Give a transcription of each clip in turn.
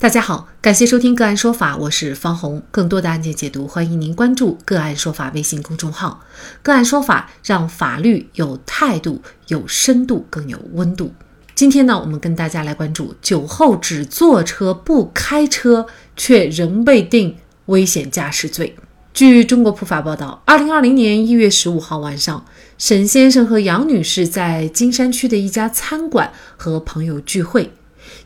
大家好，感谢收听个案说法，我是方红。更多的案件解读，欢迎您关注个案说法微信公众号。个案说法让法律有态度、有深度、更有温度。今天呢，我们跟大家来关注酒后只坐车不开车，却仍被定危险驾驶罪。据中国普法报道，二零二零年一月十五号晚上，沈先生和杨女士在金山区的一家餐馆和朋友聚会。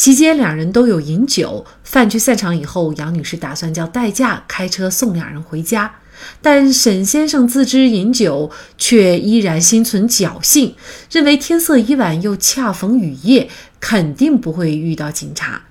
席间，两人都有饮酒。饭局散场以后，杨女士打算叫代驾开车送两人回家，但沈先生自知饮酒，却依然心存侥幸，认为天色已晚，又恰逢雨夜，肯定不会遇到警察。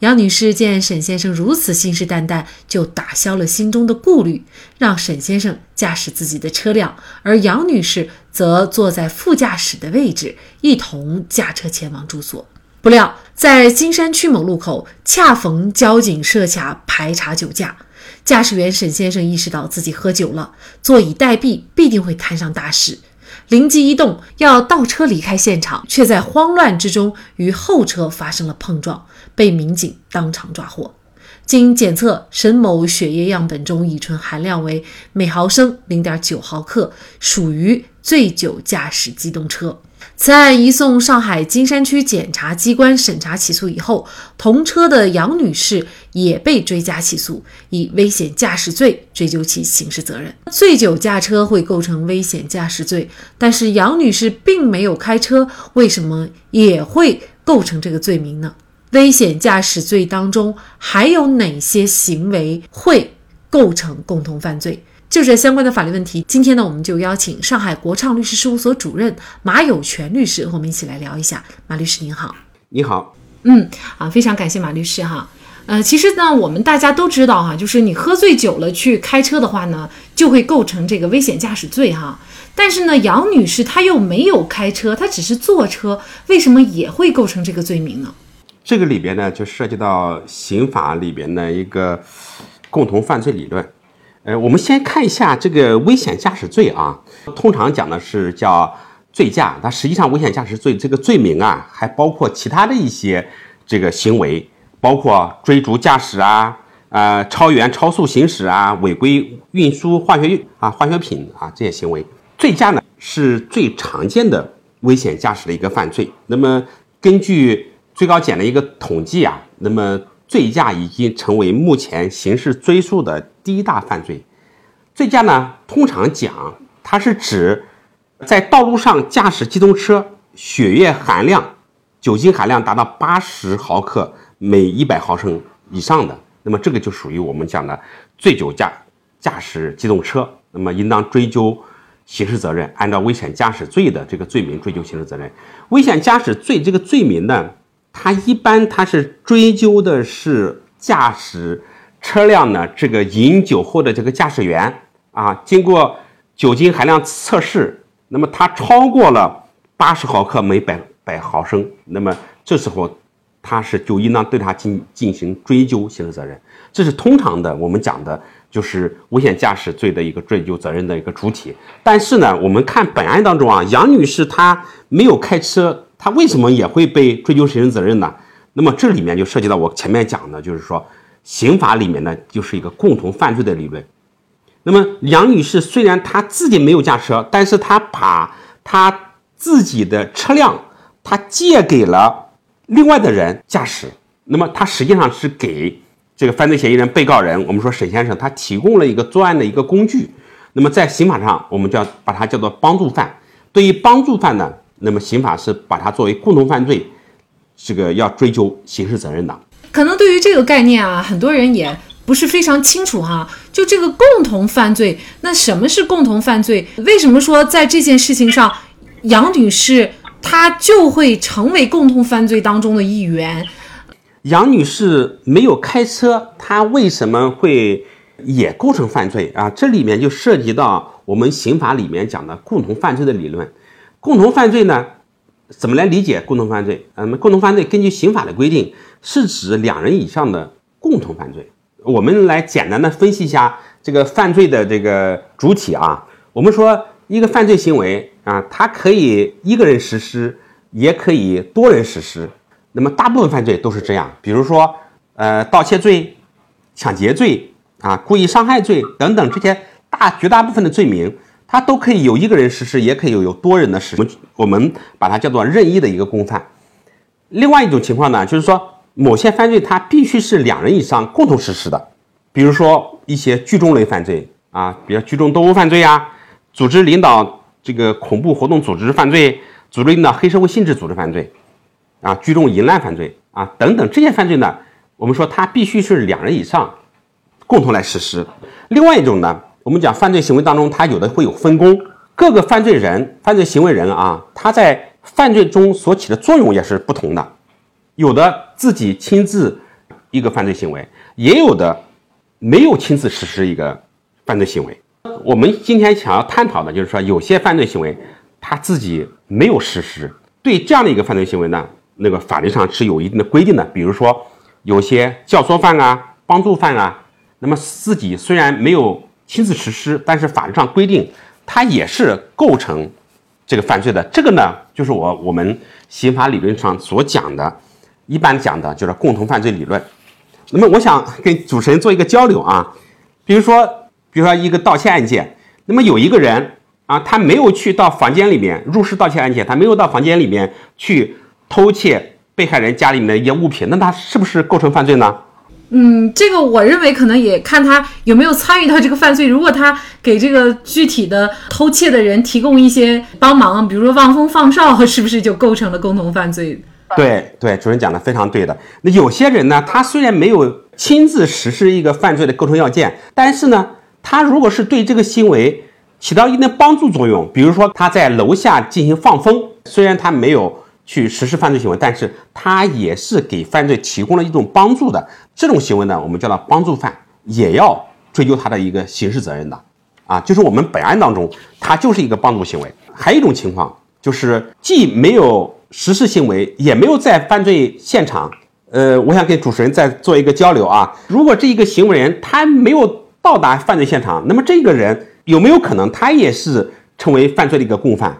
杨女士见沈先生如此信誓旦旦，就打消了心中的顾虑，让沈先生驾驶自己的车辆，而杨女士则坐在副驾驶的位置，一同驾车前往住所。不料，在金山区某路口，恰逢交警设卡排查酒驾，驾驶员沈先生意识到自己喝酒了，坐以待毙，必定会摊上大事，灵机一动，要倒车离开现场，却在慌乱之中与后车发生了碰撞，被民警当场抓获。经检测，沈某血液样本中乙醇含量为每毫升零点九毫克，属于醉酒驾驶机动车。此案移送上海金山区检察机关审查起诉以后，同车的杨女士也被追加起诉，以危险驾驶罪追究其刑事责任。醉酒驾车会构成危险驾驶罪，但是杨女士并没有开车，为什么也会构成这个罪名呢？危险驾驶罪当中还有哪些行为会构成共同犯罪？就这相关的法律问题，今天呢，我们就邀请上海国畅律师事务所主任马有权律师和我们一起来聊一下。马律师您好，你好，嗯，啊，非常感谢马律师哈。呃，其实呢，我们大家都知道哈，就是你喝醉酒了去开车的话呢，就会构成这个危险驾驶罪哈。但是呢，杨女士她又没有开车，她只是坐车，为什么也会构成这个罪名呢？这个里边呢，就涉及到刑法里边的一个共同犯罪理论。呃，我们先看一下这个危险驾驶罪啊，通常讲的是叫醉驾，它实际上危险驾驶罪这个罪名啊，还包括其他的一些这个行为，包括追逐驾驶啊，呃，超员超速行驶啊，违规运输化学啊化学品啊这些行为。醉驾呢是最常见的危险驾驶的一个犯罪。那么根据最高检的一个统计啊，那么醉驾已经成为目前刑事追诉的。第一大犯罪，醉驾呢，通常讲，它是指在道路上驾驶机动车，血液含量、酒精含量达到八十毫克每一百毫升以上的，那么这个就属于我们讲的醉酒驾驾驶机动车，那么应当追究刑事责任，按照危险驾驶罪的这个罪名追究刑事责任。危险驾驶罪这个罪名呢，它一般它是追究的是驾驶。车辆呢，这个饮酒后的这个驾驶员啊，经过酒精含量测试，那么他超过了八十毫克每百百毫升，那么这时候他是就应当对他进进行追究刑事责任。这是通常的我们讲的就是危险驾驶罪的一个追究责任的一个主体。但是呢，我们看本案当中啊，杨女士她没有开车，他为什么也会被追究刑事责任呢？那么这里面就涉及到我前面讲的，就是说。刑法里面呢，就是一个共同犯罪的理论。那么杨女士虽然她自己没有驾车，但是她把她自己的车辆，她借给了另外的人驾驶。那么她实际上是给这个犯罪嫌疑人、被告人，我们说沈先生，他提供了一个作案的一个工具。那么在刑法上，我们叫把它叫做帮助犯。对于帮助犯呢，那么刑法是把它作为共同犯罪，这个要追究刑事责任的。可能对于这个概念啊，很多人也不是非常清楚哈。就这个共同犯罪，那什么是共同犯罪？为什么说在这件事情上，杨女士她就会成为共同犯罪当中的一员？杨女士没有开车，她为什么会也构成犯罪啊？这里面就涉及到我们刑法里面讲的共同犯罪的理论。共同犯罪呢？怎么来理解共同犯罪？那么共同犯罪根据刑法的规定，是指两人以上的共同犯罪。我们来简单的分析一下这个犯罪的这个主体啊。我们说一个犯罪行为啊，它可以一个人实施，也可以多人实施。那么大部分犯罪都是这样。比如说呃盗窃罪、抢劫罪啊、故意伤害罪等等这些大绝大部分的罪名，它都可以有一个人实施，也可以有有多人的实施。我们把它叫做任意的一个共犯。另外一种情况呢，就是说某些犯罪它必须是两人以上共同实施的，比如说一些聚众类犯罪啊，比如聚众斗殴犯罪啊，组织领导这个恐怖活动组织犯罪，组织领导黑社会性质组织犯罪，啊，聚众淫乱犯罪啊等等这些犯罪呢，我们说它必须是两人以上共同来实施。另外一种呢，我们讲犯罪行为当中，它有的会有分工，各个犯罪人、犯罪行为人啊，他在犯罪中所起的作用也是不同的，有的自己亲自一个犯罪行为，也有的没有亲自实施一个犯罪行为。我们今天想要探讨的就是说，有些犯罪行为他自己没有实施，对这样的一个犯罪行为呢，那个法律上是有一定的规定的。比如说，有些教唆犯啊、帮助犯啊，那么自己虽然没有亲自实施，但是法律上规定他也是构成这个犯罪的。这个呢，就是我我们刑法理论上所讲的，一般讲的就是共同犯罪理论。那么我想跟主持人做一个交流啊，比如说，比如说一个盗窃案件，那么有一个人啊，他没有去到房间里面入室盗窃案件，他没有到房间里面去偷窃被害人家里面的一些物品，那他是不是构成犯罪呢？嗯，这个我认为可能也看他有没有参与到这个犯罪。如果他给这个具体的偷窃的人提供一些帮忙，比如说望风放哨，是不是就构成了共同犯罪？对对，主任讲的非常对的。那有些人呢，他虽然没有亲自实施一个犯罪的构成要件，但是呢，他如果是对这个行为起到一定的帮助作用，比如说他在楼下进行放风，虽然他没有去实施犯罪行为，但是他也是给犯罪提供了一种帮助的。这种行为呢，我们叫做帮助犯，也要追究他的一个刑事责任的。啊，就是我们本案当中，他就是一个帮助行为。还有一种情况，就是既没有实施行为，也没有在犯罪现场。呃，我想跟主持人再做一个交流啊。如果这一个行为人他没有到达犯罪现场，那么这个人有没有可能他也是成为犯罪的一个共犯？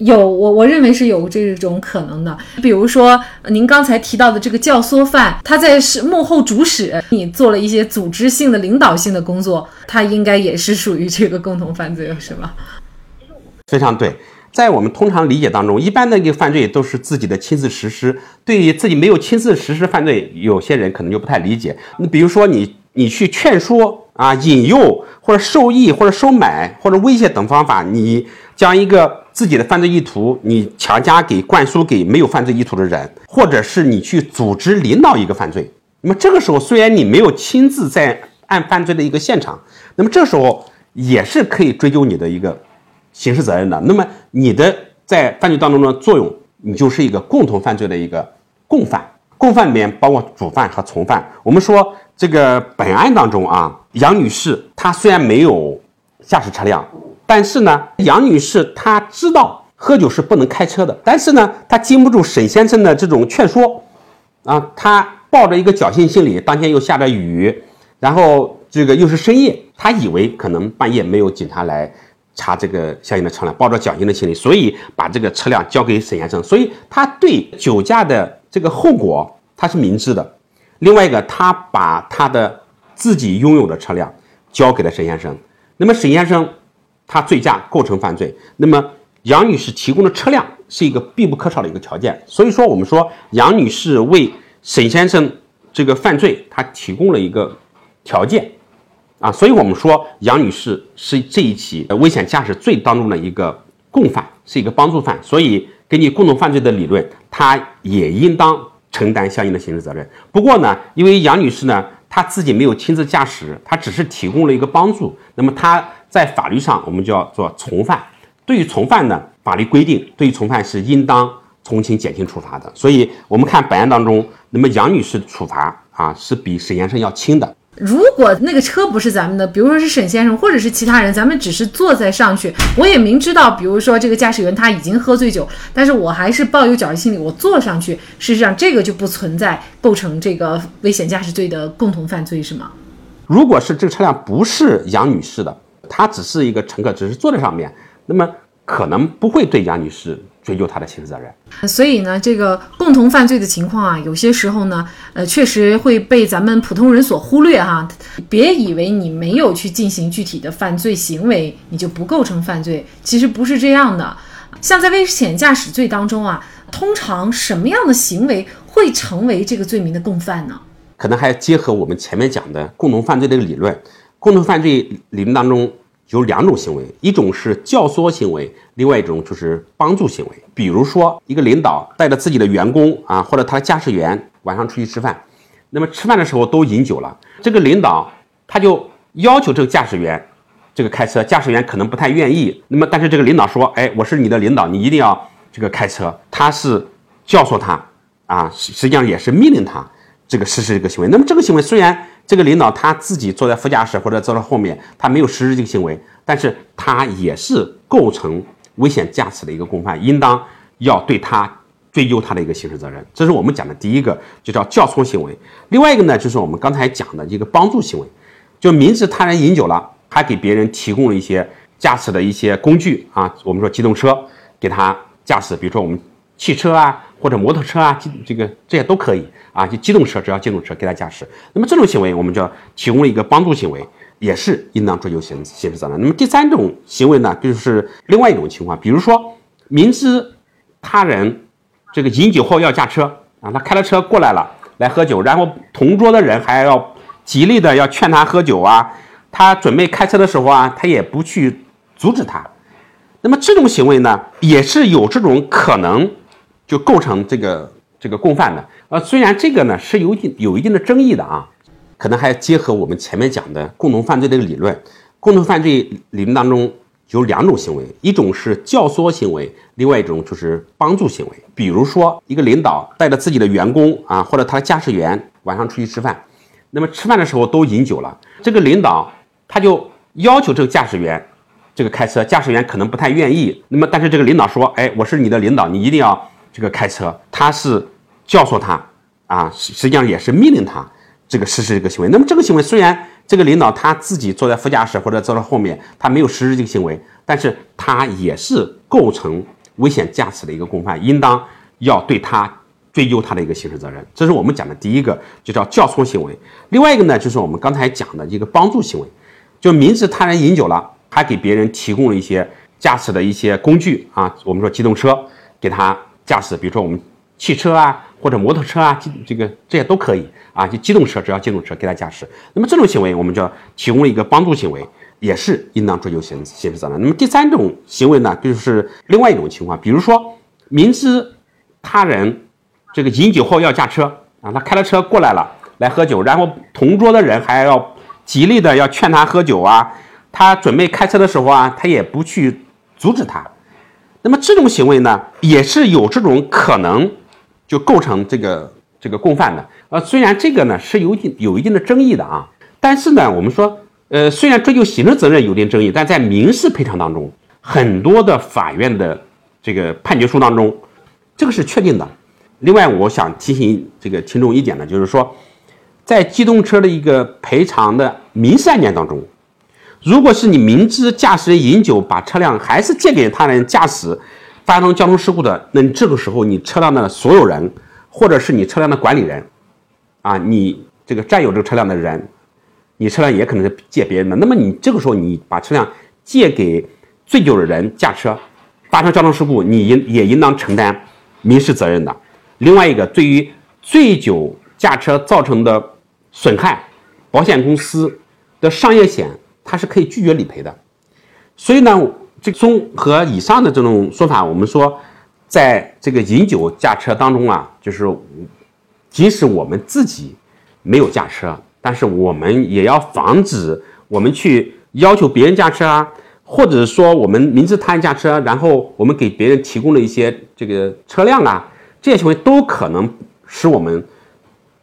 有，我我认为是有这种可能的。比如说，您刚才提到的这个教唆犯，他在是幕后主使，你做了一些组织性的、领导性的工作，他应该也是属于这个共同犯罪，是吗？非常对，在我们通常理解当中，一般的个犯罪都是自己的亲自实施。对于自己没有亲自实施犯罪，有些人可能就不太理解。你比如说你，你去劝说啊、引诱或者授意或者收买或者威胁等方法，你将一个自己的犯罪意图，你强加给灌输给没有犯罪意图的人，或者是你去组织领导一个犯罪。那么这个时候，虽然你没有亲自在案犯罪的一个现场，那么这时候也是可以追究你的一个刑事责任的。那么你的在犯罪当中的作用，你就是一个共同犯罪的一个共犯。共犯里面包括主犯和从犯。我们说这个本案当中啊，杨女士她虽然没有驾驶车辆，但是呢，杨女士她知道喝酒是不能开车的，但是呢，她经不住沈先生的这种劝说，啊，她抱着一个侥幸心理，当天又下着雨，然后这个又是深夜，她以为可能半夜没有警察来查这个相应的车辆，抱着侥幸的心理，所以把这个车辆交给沈先生，所以他对酒驾的这个后果他是明知的。另外一个，他把他的自己拥有的车辆交给了沈先生，那么沈先生他醉驾构成犯罪，那么杨女士提供的车辆是一个必不可少的一个条件。所以说，我们说杨女士为沈先生这个犯罪，她提供了一个条件啊，所以我们说杨女士是这一起危险驾驶罪当中的一个共犯，是一个帮助犯。所以根据共同犯罪的理论，她也应当承担相应的刑事责任。不过呢，因为杨女士呢，她自己没有亲自驾驶，她只是提供了一个帮助，那么她在法律上我们就要做从犯。对于从犯呢，法律规定对于从犯是应当从轻减轻处罚的。所以我们看本案当中，那么杨女士的处罚啊是比沈先生要轻的。如果那个车不是咱们的，比如说是沈先生或者是其他人，咱们只是坐在上去，我也明知道，比如说这个驾驶员他已经喝醉酒，但是我还是抱有侥幸心理，我坐上去，事实上这个就不存在构成这个危险驾驶罪的共同犯罪，是吗？如果是这个车辆不是杨女士的，她只是一个乘客，只是坐在上面，那么可能不会对杨女士追究他的刑事责任。所以呢，这个共同犯罪的情况啊，有些时候呢，呃，确实会被咱们普通人所忽略哈。别以为你没有去进行具体的犯罪行为，你就不构成犯罪，其实不是这样的。像在危险驾驶罪当中啊，通常什么样的行为会成为这个罪名的共犯呢？可能还要结合我们前面讲的共同犯罪的理论。共同犯罪理论当中有两种行为，一种是教唆行为，另外一种就是帮助行为。比如说，一个领导带着自己的员工啊，或者他的驾驶员晚上出去吃饭，那么吃饭的时候都饮酒了，这个领导他就要求这个驾驶员这个开车，驾驶员可能不太愿意，那么但是这个领导说，哎，我是你的领导，你一定要这个开车，他是教唆他啊，实际上也是命令他。这个实施这个行为，那么这个行为虽然这个领导他自己坐在副驾驶或者坐在后面，他没有实施这个行为，但是他也是构成危险驾驶的一个共犯，应当要对他追究他的一个刑事责任。这是我们讲的第一个，就叫教唆行为。另外一个呢，就是我们刚才讲的一个帮助行为，就明知他人饮酒了，还给别人提供了一些驾驶的一些工具啊，我们说机动车给他驾驶，比如说我们汽车啊。或者摩托车啊，这个这些都可以啊，就机动车，只要机动车给他驾驶。那么这种行为，我们叫提供了一个帮助行为，也是应当追究刑刑事责任。那么第三种行为呢，就是另外一种情况，比如说明知他人这个饮酒后要驾车啊，他开了车过来了来喝酒，然后同桌的人还要极力的要劝他喝酒啊，他准备开车的时候啊，他也不去阻止他。那么这种行为呢，也是有这种可能。就构成这个这个共犯的，呃，虽然这个呢是有一有一定的争议的啊，可能还要结合我们前面讲的共同犯罪的理论。共同犯罪理论当中有两种行为，一种是教唆行为，另外一种就是帮助行为。比如说，一个领导带着自己的员工啊，或者他的驾驶员晚上出去吃饭，那么吃饭的时候都饮酒了，这个领导他就要求这个驾驶员这个开车，驾驶员可能不太愿意，那么但是这个领导说，哎，我是你的领导，你一定要。这个开车，他是教唆他啊，实际上也是命令他这个实施这个行为。那么这个行为虽然这个领导他自己坐在副驾驶或者坐在后面，他没有实施这个行为，但是他也是构成危险驾驶的一个共犯，应当要对他追究他的一个刑事责任。这是我们讲的第一个，就叫教唆行为。另外一个呢，就是我们刚才讲的一个帮助行为，就明知他人饮酒了，还给别人提供了一些驾驶的一些工具啊，我们说机动车给他。驾驶，比如说我们汽车啊，或者摩托车啊，这个这些都可以啊，就机动车，只要机动车给他驾驶。那么这种行为，我们叫提供了一个帮助行为，也是应当追究刑刑事责任。那么第三种行为呢，就是另外一种情况，比如说明知他人这个饮酒后要驾车啊，他开了车过来了来喝酒，然后同桌的人还要极力的要劝他喝酒啊，他准备开车的时候啊，他也不去阻止他。那么这种行为呢，也是有这种可能，就构成这个这个共犯的。呃，虽然这个呢是有一定有一定的争议的啊，但是呢，我们说，呃，虽然追究刑事责任有点争议，但在民事赔偿当中，很多的法院的这个判决书当中，这个是确定的。另外，我想提醒这个听众一点呢，就是说，在机动车的一个赔偿的民事案件当中。如果是你明知驾驶人饮酒，把车辆还是借给他人驾驶，发生交通事故的，那这个时候你车辆的所有人，或者是你车辆的管理人，啊，你这个占有这个车辆的人，你车辆也可能是借别人的。那么你这个时候你把车辆借给醉酒的人驾车，发生交通事故，你应也应当承担民事责任的。另外一个，对于醉酒驾车造成的损害，保险公司的商业险。他是可以拒绝理赔的，所以呢，这综合以上的这种说法，我们说，在这个饮酒驾车当中啊，就是即使我们自己没有驾车，但是我们也要防止我们去要求别人驾车啊，或者说我们明知他人驾车，然后我们给别人提供了一些这个车辆啊，这些行为都可能使我们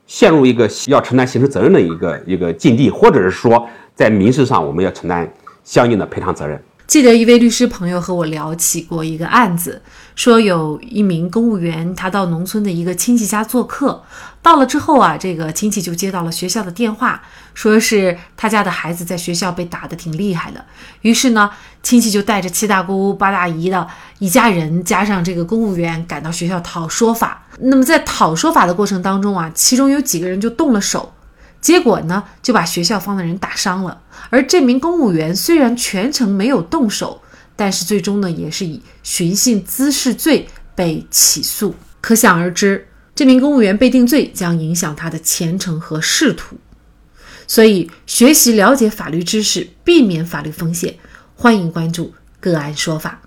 陷入一个要承担刑事责任的一个一个境地，或者是说。在民事上，我们要承担相应的赔偿责任。记得一位律师朋友和我聊起过一个案子，说有一名公务员，他到农村的一个亲戚家做客，到了之后啊，这个亲戚就接到了学校的电话，说是他家的孩子在学校被打得挺厉害的。于是呢，亲戚就带着七大姑八大姨的一家人，加上这个公务员赶到学校讨说法。那么在讨说法的过程当中啊，其中有几个人就动了手。结果呢，就把学校方的人打伤了。而这名公务员虽然全程没有动手，但是最终呢，也是以寻衅滋事罪被起诉。可想而知，这名公务员被定罪将影响他的前程和仕途。所以，学习了解法律知识，避免法律风险，欢迎关注个案说法。